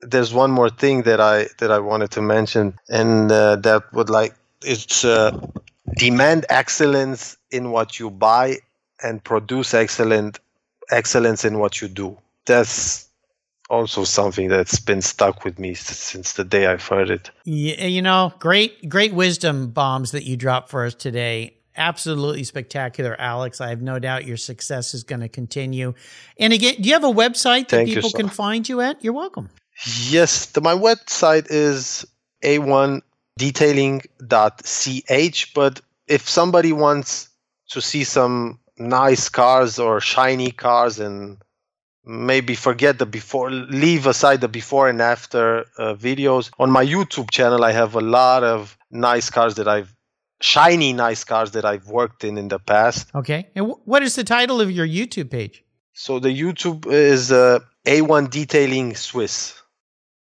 [SPEAKER 3] there's one more thing that I that I wanted to mention, and uh, that would like it's uh, demand excellence in what you buy and produce excellent excellence in what you do. That's also something that's been stuck with me since the day I've heard it.
[SPEAKER 1] Yeah, you know, great, great wisdom bombs that you dropped for us today. Absolutely spectacular, Alex. I have no doubt your success is going to continue. And again, do you have a website that
[SPEAKER 3] Thank
[SPEAKER 1] people can find you at? You're welcome.
[SPEAKER 3] Yes, the, my website is a1 detailing.ch. But if somebody wants to see some nice cars or shiny cars and maybe forget the before leave aside the before and after uh, videos on my youtube channel i have a lot of nice cars that i've shiny nice cars that i've worked in in the past
[SPEAKER 1] Okay. And wh- what is the title of your YouTube page?
[SPEAKER 3] so the youtube is uh, a1 detailing swiss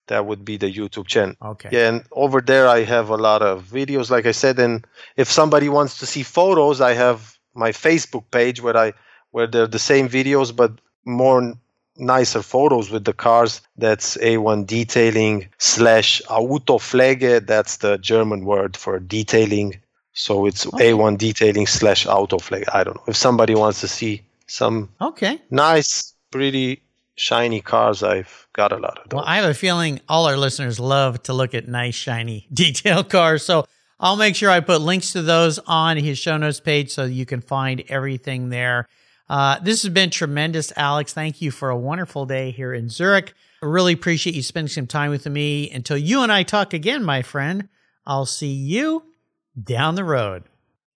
[SPEAKER 3] that would be the youtube channel
[SPEAKER 1] Okay.
[SPEAKER 3] yeah and over there i have a lot of videos like i said and if somebody wants to see photos i have my facebook page where i where they're the same videos but more nicer photos with the cars. That's a1 detailing slash autopflege that's the german word for detailing. So it's a1 detailing slash autopflege i don't know. If somebody wants to see some
[SPEAKER 1] Okay.
[SPEAKER 3] nice pretty shiny cars i've got a lot of those.
[SPEAKER 1] Well, I have a feeling all our listeners love to look at nice, shiny, detailed cars. So I'll make sure I put links to those on his show notes page so you can find everything there. Uh, this has been tremendous, Alex. Thank you for a wonderful day here in Zurich. I really appreciate you spending some time with me. Until you and I talk again, my friend, I'll see you down the road.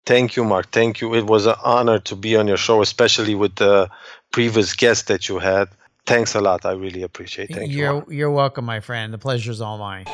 [SPEAKER 3] Thank you, Mark. Thank you. It was an honor to be on your show, especially with the previous guest that you had. Thanks a lot. I really appreciate it. Thank you.
[SPEAKER 1] you're
[SPEAKER 3] Mark.
[SPEAKER 1] you're welcome, my friend. The pleasure's all mine.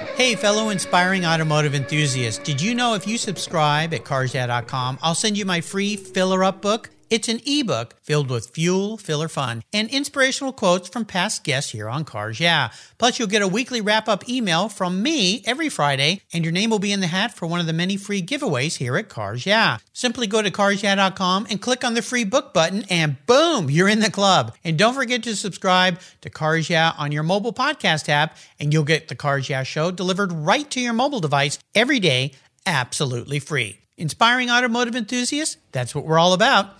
[SPEAKER 1] Hey, fellow inspiring automotive enthusiasts, did you know if you subscribe at carsyeah.com, I'll send you my free filler up book? It's an ebook filled with fuel, filler fun, and inspirational quotes from past guests here on Cars Yeah. Plus, you'll get a weekly wrap up email from me every Friday, and your name will be in the hat for one of the many free giveaways here at Cars Yeah. Simply go to carsyeah.com and click on the free book button, and boom, you're in the club. And don't forget to subscribe to Cars Yeah on your mobile podcast app, and you'll get the Cars Yeah show delivered right to your mobile device every day, absolutely free. Inspiring automotive enthusiasts, that's what we're all about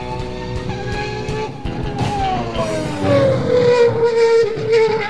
[SPEAKER 2] Yeah.